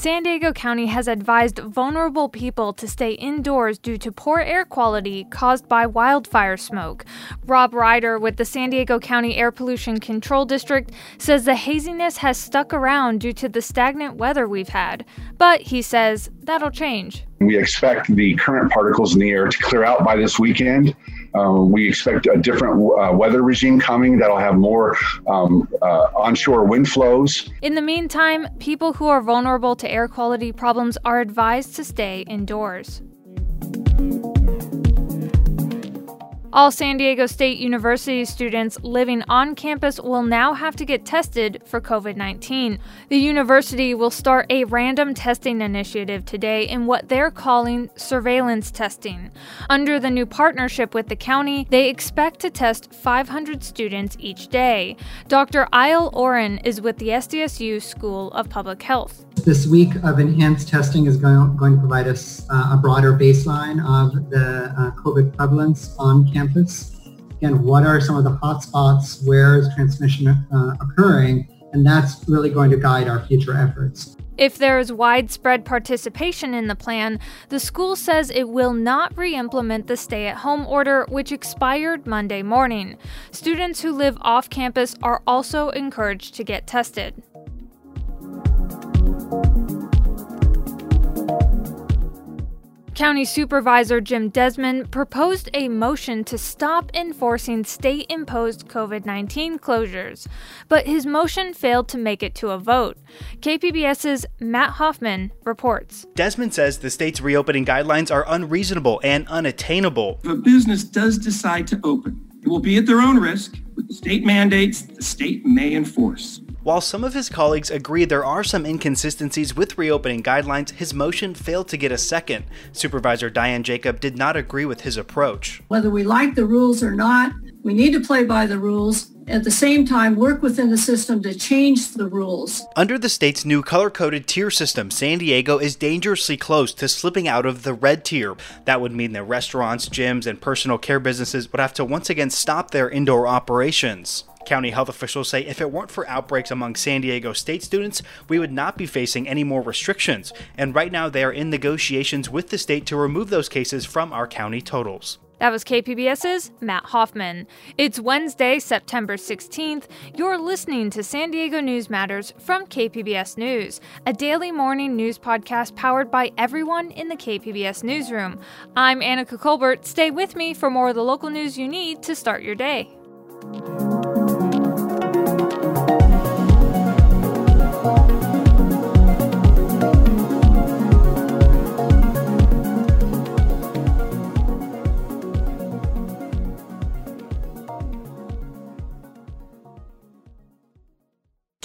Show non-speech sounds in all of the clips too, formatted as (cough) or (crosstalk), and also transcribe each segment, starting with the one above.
San Diego County has advised vulnerable people to stay indoors due to poor air quality caused by wildfire smoke. Rob Ryder with the San Diego County Air Pollution Control District says the haziness has stuck around due to the stagnant weather we've had. But he says that'll change. We expect the current particles in the air to clear out by this weekend. Um, we expect a different uh, weather regime coming that'll have more um, uh, onshore wind flows. In the meantime, people who are vulnerable to air quality problems are advised to stay indoors. All San Diego State University students living on campus will now have to get tested for COVID 19. The university will start a random testing initiative today in what they're calling surveillance testing. Under the new partnership with the county, they expect to test 500 students each day. Dr. Eyal Oren is with the SDSU School of Public Health. This week of enhanced testing is going, to provide us uh, a broader baseline of the uh, COVID prevalence on campus. Again, what are some of the hotspots? Where is transmission uh, occurring? And that's really going to guide our future efforts. If there is widespread participation in the plan, the school says it will not re implement the stay at home order, which expired Monday morning. Students who live off campus are also encouraged to get tested. County Supervisor Jim Desmond proposed a motion to stop enforcing state imposed COVID 19 closures, but his motion failed to make it to a vote. KPBS's Matt Hoffman reports. Desmond says the state's reopening guidelines are unreasonable and unattainable. If a business does decide to open, it will be at their own risk with the state mandates the state may enforce. While some of his colleagues agree there are some inconsistencies with reopening guidelines, his motion failed to get a second. Supervisor Diane Jacob did not agree with his approach. Whether we like the rules or not, we need to play by the rules. At the same time, work within the system to change the rules. Under the state's new color coded tier system, San Diego is dangerously close to slipping out of the red tier. That would mean that restaurants, gyms, and personal care businesses would have to once again stop their indoor operations. County health officials say if it weren't for outbreaks among San Diego state students, we would not be facing any more restrictions. And right now, they are in negotiations with the state to remove those cases from our county totals. That was KPBS's Matt Hoffman. It's Wednesday, September 16th. You're listening to San Diego News Matters from KPBS News, a daily morning news podcast powered by everyone in the KPBS newsroom. I'm Anica Colbert. Stay with me for more of the local news you need to start your day.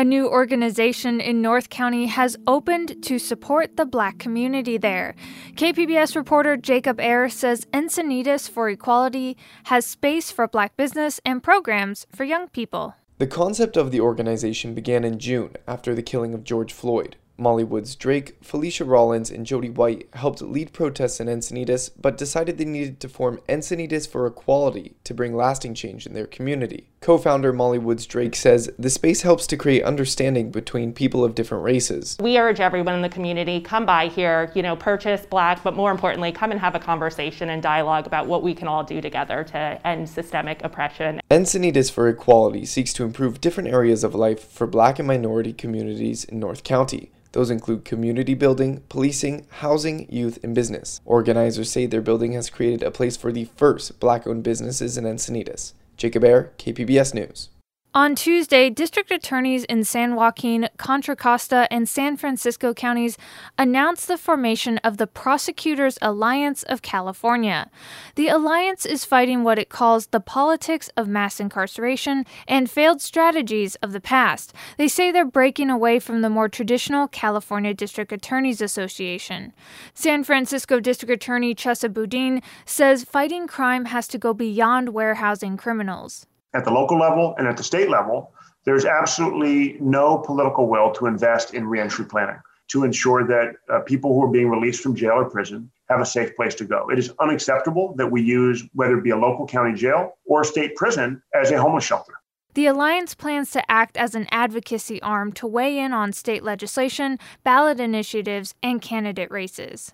A new organization in North County has opened to support the black community there. KPBS reporter Jacob Aere says Encinitas for Equality has space for black business and programs for young people. The concept of the organization began in June after the killing of George Floyd. Mali Woods Drake, Felicia Rollins, and Jody White helped lead protests in Encinitas, but decided they needed to form Encinitas for Equality to bring lasting change in their community. Co founder Mali Woods Drake says the space helps to create understanding between people of different races. We urge everyone in the community come by here, you know, purchase black, but more importantly, come and have a conversation and dialogue about what we can all do together to end systemic oppression. Encinitas for Equality seeks to improve different areas of life for black and minority communities in North County. Those include community building, policing, housing, youth, and business. Organizers say their building has created a place for the first black owned businesses in Encinitas. Jacob Aere, KPBS News. On Tuesday, district attorneys in San Joaquin, Contra Costa, and San Francisco counties announced the formation of the Prosecutors Alliance of California. The alliance is fighting what it calls the politics of mass incarceration and failed strategies of the past. They say they're breaking away from the more traditional California District Attorneys Association. San Francisco District Attorney Chesa Boudin says fighting crime has to go beyond warehousing criminals at the local level and at the state level, there's absolutely no political will to invest in reentry planning to ensure that uh, people who are being released from jail or prison have a safe place to go. It is unacceptable that we use whether it be a local county jail or a state prison as a homeless shelter. The Alliance plans to act as an advocacy arm to weigh in on state legislation, ballot initiatives, and candidate races.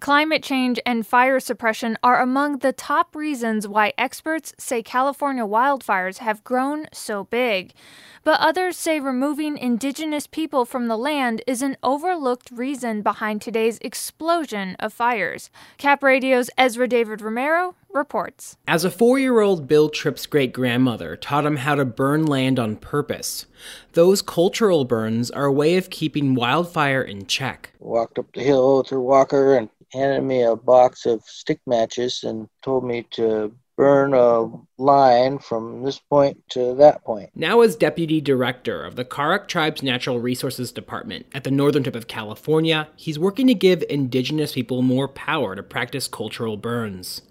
Climate change and fire suppression are among the top reasons why experts say California wildfires have grown so big. But others say removing indigenous people from the land is an overlooked reason behind today's explosion of fires. Cap Radio's Ezra David Romero reports. As a four year old, Bill Tripp's great grandmother taught him how to burn land on purpose. Those cultural burns are a way of keeping wildfire in check. Walked up the hill with her walker and handed me a box of stick matches and told me to burn a line from this point to that point. Now, as deputy director of the Karuk Tribe's Natural Resources Department at the northern tip of California, he's working to give indigenous people more power to practice cultural burns.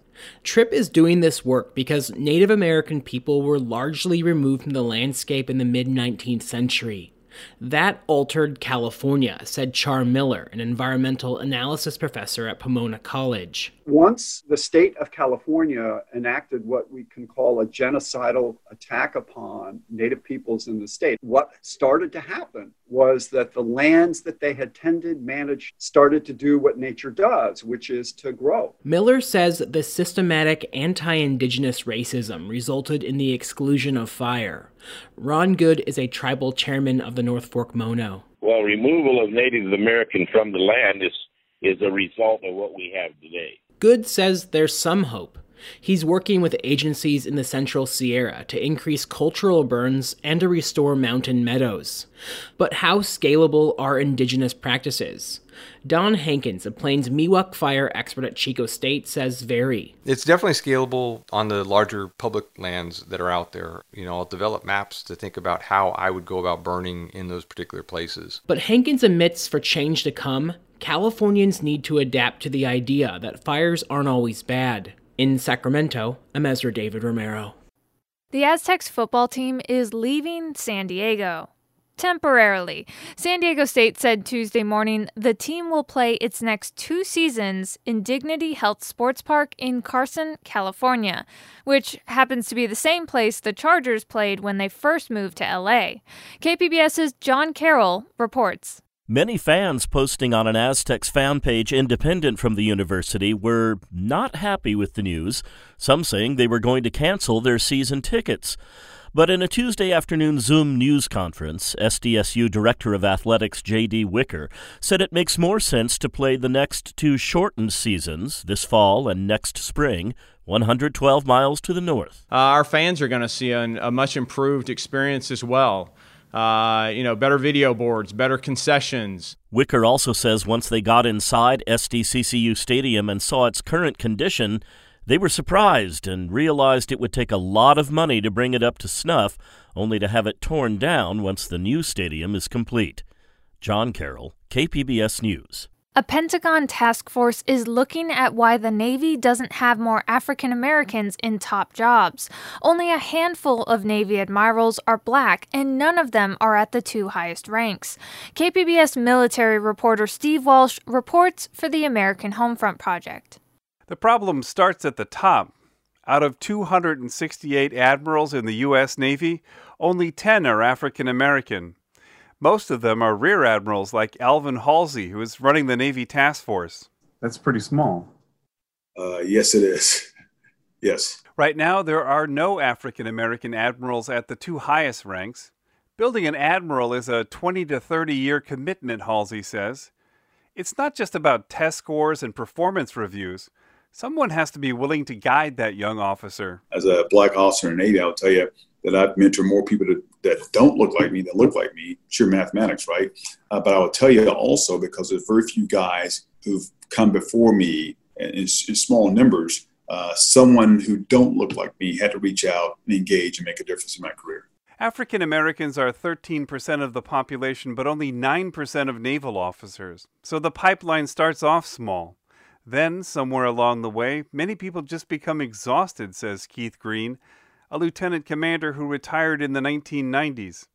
Tripp is doing this work because Native American people were largely removed from the landscape in the mid 19th century. That altered California, said Char Miller, an environmental analysis professor at Pomona College. Once the state of California enacted what we can call a genocidal attack upon Native peoples in the state, what started to happen was that the lands that they had tended, managed, started to do what nature does, which is to grow. Miller says the systematic anti indigenous racism resulted in the exclusion of fire. Ron Goode is a tribal chairman of the North Fork Mono. Well, removal of Native American from the land is, is a result of what we have today. Goode says there's some hope. He's working with agencies in the Central Sierra to increase cultural burns and to restore mountain meadows. But how scalable are indigenous practices? Don Hankins, a Plains Miwok fire expert at Chico State, says vary. It's definitely scalable on the larger public lands that are out there. You know, I'll develop maps to think about how I would go about burning in those particular places. But Hankins admits for change to come, Californians need to adapt to the idea that fires aren't always bad. In Sacramento, I'm Ezra David Romero. The Aztecs football team is leaving San Diego. Temporarily. San Diego State said Tuesday morning the team will play its next two seasons in Dignity Health Sports Park in Carson, California, which happens to be the same place the Chargers played when they first moved to LA. KPBS's John Carroll reports. Many fans posting on an Aztecs fan page independent from the university were not happy with the news, some saying they were going to cancel their season tickets. But in a Tuesday afternoon Zoom news conference, SDSU Director of Athletics J.D. Wicker said it makes more sense to play the next two shortened seasons, this fall and next spring, 112 miles to the north. Uh, our fans are going to see an, a much improved experience as well uh, you know, better video boards, better concessions. Wicker also says once they got inside SDCCU Stadium and saw its current condition, they were surprised and realized it would take a lot of money to bring it up to snuff, only to have it torn down once the new stadium is complete. John Carroll, KPBS News. A Pentagon task force is looking at why the Navy doesn't have more African Americans in top jobs. Only a handful of Navy admirals are black, and none of them are at the two highest ranks. KPBS military reporter Steve Walsh reports for the American Homefront Project. The problem starts at the top. Out of 268 admirals in the U.S. Navy, only 10 are African American. Most of them are rear admirals like Alvin Holsey, who is running the Navy task force. That's pretty small. Uh, yes, it is. (laughs) yes. Right now, there are no African American admirals at the two highest ranks. Building an admiral is a 20 to 30 year commitment, Holsey says. It's not just about test scores and performance reviews. Someone has to be willing to guide that young officer. As a black officer in the Navy, I'll tell you, that I've mentored more people to, that don't look like me than look like me. Sure, mathematics, right? Uh, but I will tell you also because there's very few guys who've come before me in, in small numbers. Uh, someone who don't look like me had to reach out and engage and make a difference in my career. African Americans are 13% of the population, but only 9% of naval officers. So the pipeline starts off small. Then, somewhere along the way, many people just become exhausted, says Keith Green, a lieutenant commander who retired in the 1990s.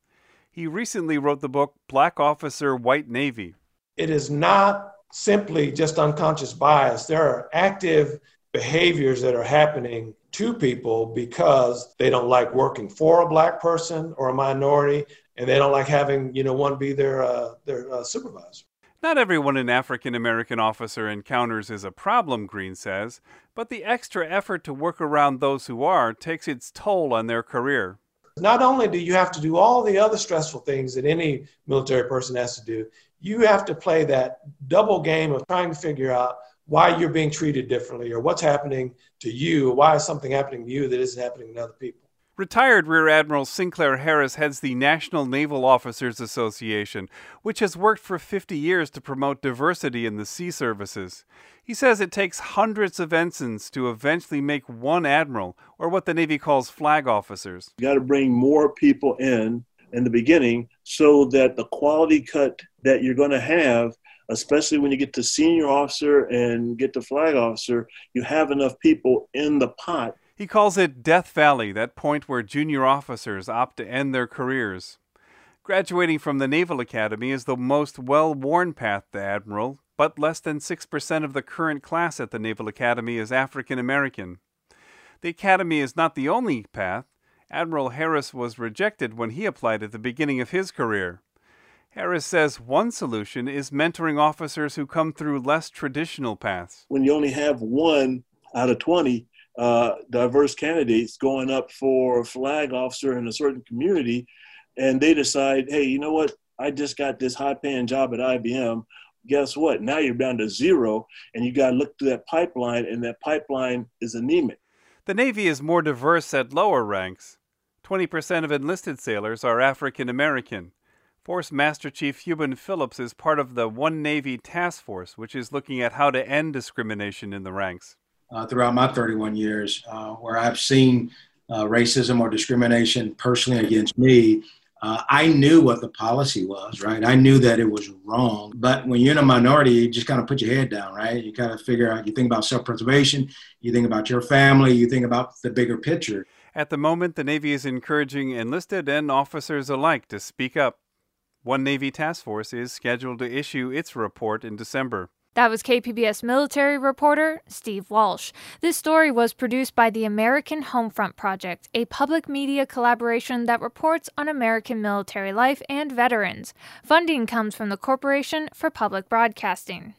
He recently wrote the book Black Officer, White Navy. It is not simply just unconscious bias. There are active behaviors that are happening to people because they don't like working for a black person or a minority and they don't like having you know one be their uh, their uh, supervisor not everyone an African American officer encounters is a problem, Green says, but the extra effort to work around those who are takes its toll on their career. Not only do you have to do all the other stressful things that any military person has to do, you have to play that double game of trying to figure out why you're being treated differently or what's happening to you, why is something happening to you that isn't happening to other people. Retired Rear Admiral Sinclair Harris heads the National Naval Officers Association, which has worked for 50 years to promote diversity in the sea services. He says it takes hundreds of ensigns to eventually make one admiral, or what the Navy calls flag officers. You got to bring more people in in the beginning so that the quality cut that you're going to have especially when you get to senior officer and get to flag officer, you have enough people in the pot he calls it Death Valley, that point where junior officers opt to end their careers. Graduating from the Naval Academy is the most well worn path to Admiral, but less than 6% of the current class at the Naval Academy is African American. The Academy is not the only path. Admiral Harris was rejected when he applied at the beginning of his career. Harris says one solution is mentoring officers who come through less traditional paths. When you only have one out of 20, uh, diverse candidates going up for flag officer in a certain community, and they decide, hey, you know what? I just got this high paying job at IBM. Guess what? Now you're down to zero, and you got to look through that pipeline, and that pipeline is anemic. The Navy is more diverse at lower ranks. 20% of enlisted sailors are African American. Force Master Chief Huben Phillips is part of the One Navy Task Force, which is looking at how to end discrimination in the ranks uh, throughout my 31 years uh, where I've seen uh, racism or discrimination personally against me. Uh, I knew what the policy was, right? I knew that it was wrong. But when you're in a minority, you just kind of put your head down, right? You kind of figure out, you think about self preservation, you think about your family, you think about the bigger picture. At the moment, the Navy is encouraging enlisted and officers alike to speak up. One Navy task force is scheduled to issue its report in December. That was KPBS military reporter Steve Walsh. This story was produced by the American Homefront Project, a public media collaboration that reports on American military life and veterans. Funding comes from the Corporation for Public Broadcasting.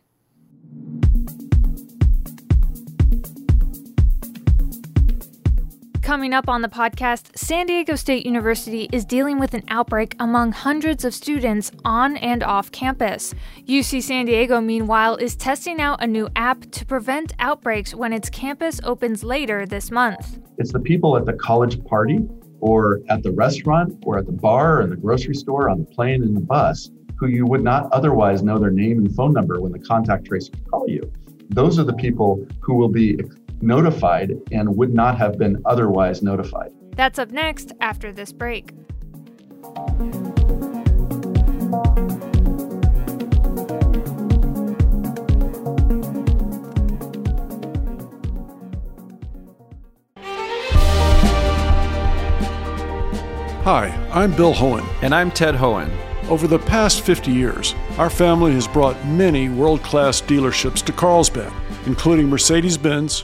Coming up on the podcast, San Diego State University is dealing with an outbreak among hundreds of students on and off campus. UC San Diego, meanwhile, is testing out a new app to prevent outbreaks when its campus opens later this month. It's the people at the college party, or at the restaurant, or at the bar, or in the grocery store, on the plane, and the bus, who you would not otherwise know their name and phone number when the contact tracers call you. Those are the people who will be notified and would not have been otherwise notified. That's up next after this break. Hi, I'm Bill Hoehn. And I'm Ted Hoehn. Over the past 50 years, our family has brought many world class dealerships to Carlsbad, including Mercedes Benz,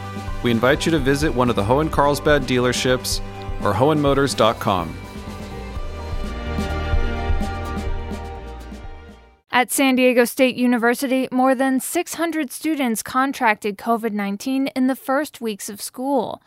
we invite you to visit one of the Hoehn Carlsbad dealerships or Hoehnmotors.com. At San Diego State University, more than 600 students contracted COVID 19 in the first weeks of school.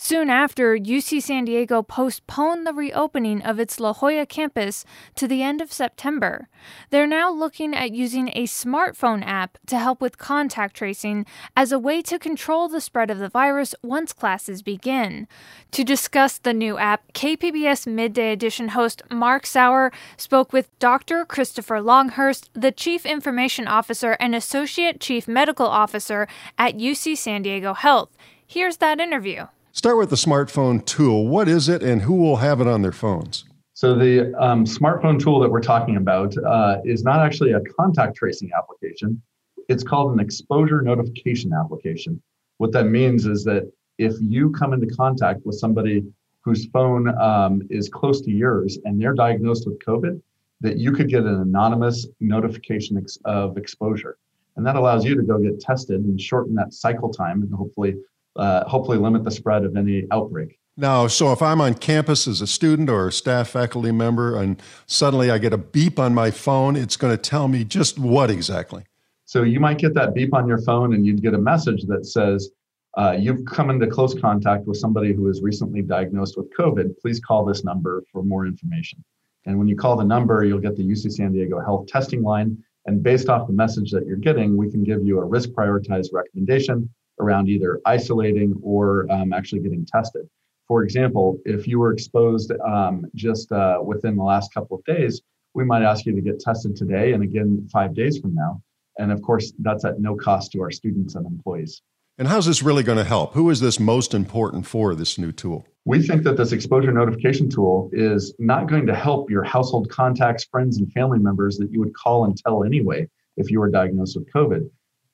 Soon after, UC San Diego postponed the reopening of its La Jolla campus to the end of September. They're now looking at using a smartphone app to help with contact tracing as a way to control the spread of the virus once classes begin. To discuss the new app, KPBS Midday Edition host Mark Sauer spoke with Dr. Christopher Longhurst, the Chief Information Officer and Associate Chief Medical Officer at UC San Diego Health. Here's that interview. Start with the smartphone tool. What is it and who will have it on their phones? So, the um, smartphone tool that we're talking about uh, is not actually a contact tracing application. It's called an exposure notification application. What that means is that if you come into contact with somebody whose phone um, is close to yours and they're diagnosed with COVID, that you could get an anonymous notification ex- of exposure. And that allows you to go get tested and shorten that cycle time and hopefully uh, hopefully limit the spread of any outbreak. Now, so if I'm on campus as a student or a staff faculty member and suddenly I get a beep on my phone, it's going to tell me just what exactly? So you might get that beep on your phone and you'd get a message that says, uh, you've come into close contact with somebody who is recently diagnosed with COVID. Please call this number for more information. And when you call the number, you'll get the UC San Diego Health testing line. And based off the message that you're getting, we can give you a risk prioritized recommendation around either isolating or um, actually getting tested. For example, if you were exposed um, just uh, within the last couple of days, we might ask you to get tested today and again five days from now. And of course, that's at no cost to our students and employees. And how's this really going to help? Who is this most important for, this new tool? We think that this exposure notification tool is not going to help your household contacts, friends, and family members that you would call and tell anyway if you were diagnosed with COVID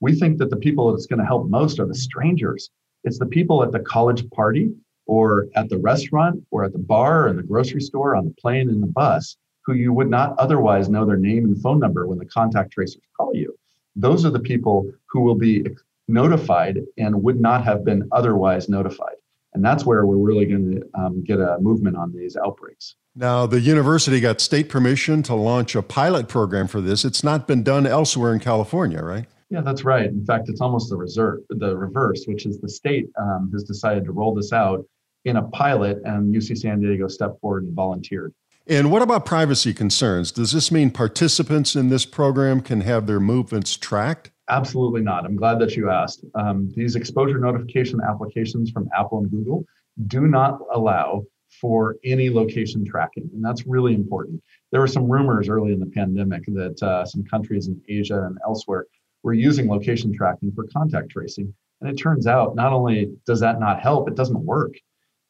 we think that the people that's going to help most are the strangers. It's the people at the college party or at the restaurant or at the bar or in the grocery store, on the plane, in the bus, who you would not otherwise know their name and phone number when the contact tracers call you. Those are the people who will be notified and would not have been otherwise notified. And that's where we're really going to um, get a movement on these outbreaks. Now, the university got state permission to launch a pilot program for this. It's not been done elsewhere in California, right? Yeah, that's right. In fact, it's almost the reserve, the reverse, which is the state um, has decided to roll this out in a pilot, and UC San Diego stepped forward and volunteered. And what about privacy concerns? Does this mean participants in this program can have their movements tracked? Absolutely not. I'm glad that you asked. Um, these exposure notification applications from Apple and Google do not allow for any location tracking, and that's really important. There were some rumors early in the pandemic that uh, some countries in Asia and elsewhere we're using location tracking for contact tracing. And it turns out not only does that not help, it doesn't work.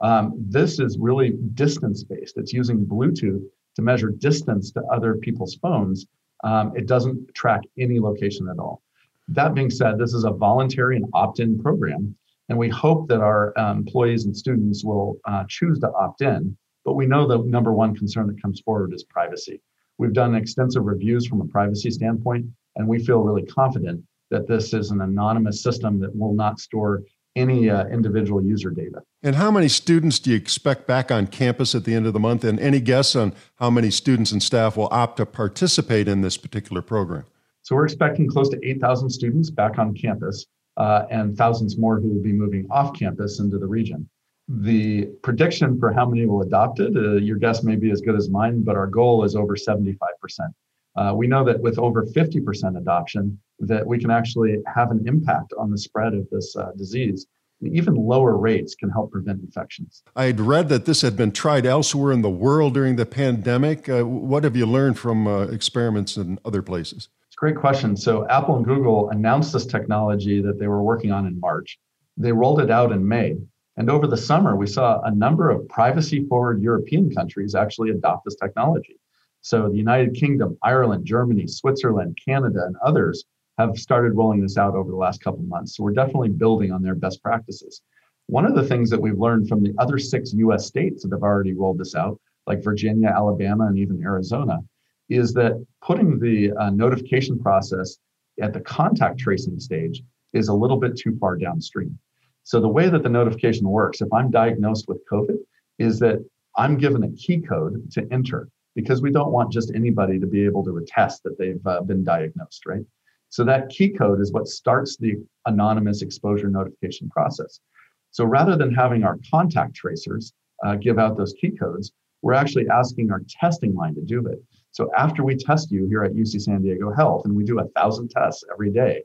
Um, this is really distance based. It's using Bluetooth to measure distance to other people's phones. Um, it doesn't track any location at all. That being said, this is a voluntary and opt in program. And we hope that our uh, employees and students will uh, choose to opt in. But we know the number one concern that comes forward is privacy. We've done extensive reviews from a privacy standpoint, and we feel really confident that this is an anonymous system that will not store any uh, individual user data. And how many students do you expect back on campus at the end of the month? And any guess on how many students and staff will opt to participate in this particular program? So we're expecting close to 8,000 students back on campus uh, and thousands more who will be moving off campus into the region. The prediction for how many will adopt it, uh, your guess may be as good as mine, but our goal is over 75%. Uh, we know that with over 50% adoption, that we can actually have an impact on the spread of this uh, disease. Even lower rates can help prevent infections. I had read that this had been tried elsewhere in the world during the pandemic. Uh, what have you learned from uh, experiments in other places? It's a great question. So, Apple and Google announced this technology that they were working on in March. They rolled it out in May. And over the summer, we saw a number of privacy forward European countries actually adopt this technology. So the United Kingdom, Ireland, Germany, Switzerland, Canada, and others have started rolling this out over the last couple of months. So we're definitely building on their best practices. One of the things that we've learned from the other six US states that have already rolled this out, like Virginia, Alabama, and even Arizona, is that putting the uh, notification process at the contact tracing stage is a little bit too far downstream. So the way that the notification works, if I'm diagnosed with COVID, is that I'm given a key code to enter because we don't want just anybody to be able to attest that they've uh, been diagnosed, right? So that key code is what starts the anonymous exposure notification process. So rather than having our contact tracers uh, give out those key codes, we're actually asking our testing line to do it. So after we test you here at UC San Diego Health, and we do a thousand tests every day,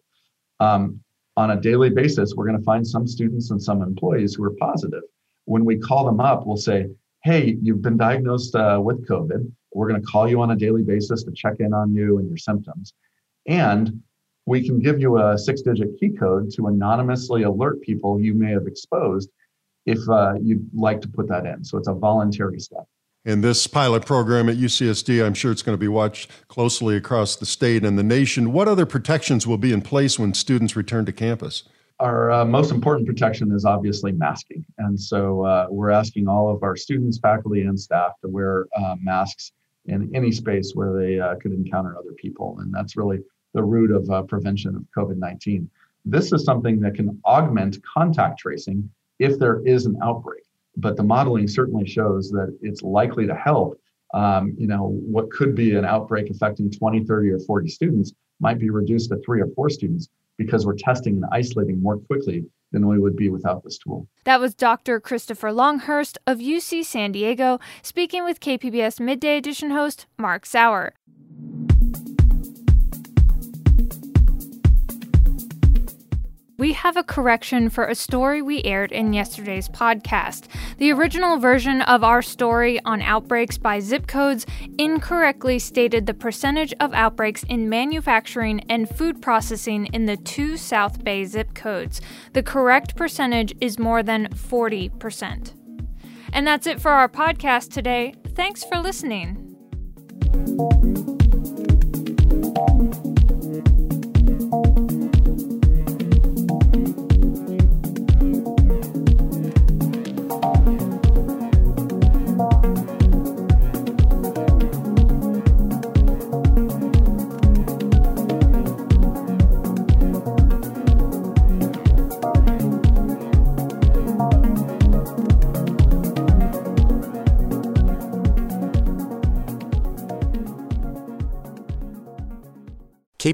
um, on a daily basis, we're going to find some students and some employees who are positive. When we call them up, we'll say, hey, you've been diagnosed uh, with COVID. We're going to call you on a daily basis to check in on you and your symptoms. And we can give you a six digit key code to anonymously alert people you may have exposed if uh, you'd like to put that in. So it's a voluntary step. In this pilot program at UCSD, I'm sure it's going to be watched closely across the state and the nation. What other protections will be in place when students return to campus? Our uh, most important protection is obviously masking. And so uh, we're asking all of our students, faculty, and staff to wear uh, masks in any space where they uh, could encounter other people. And that's really the root of uh, prevention of COVID 19. This is something that can augment contact tracing if there is an outbreak but the modeling certainly shows that it's likely to help. Um, you know, what could be an outbreak affecting 20, 30, or 40 students might be reduced to three or four students because we're testing and isolating more quickly than we would be without this tool. That was Dr. Christopher Longhurst of UC San Diego speaking with KPBS Midday Edition host Mark Sauer. We have a correction for a story we aired in yesterday's podcast. The original version of our story on outbreaks by zip codes incorrectly stated the percentage of outbreaks in manufacturing and food processing in the two South Bay zip codes. The correct percentage is more than 40%. And that's it for our podcast today. Thanks for listening.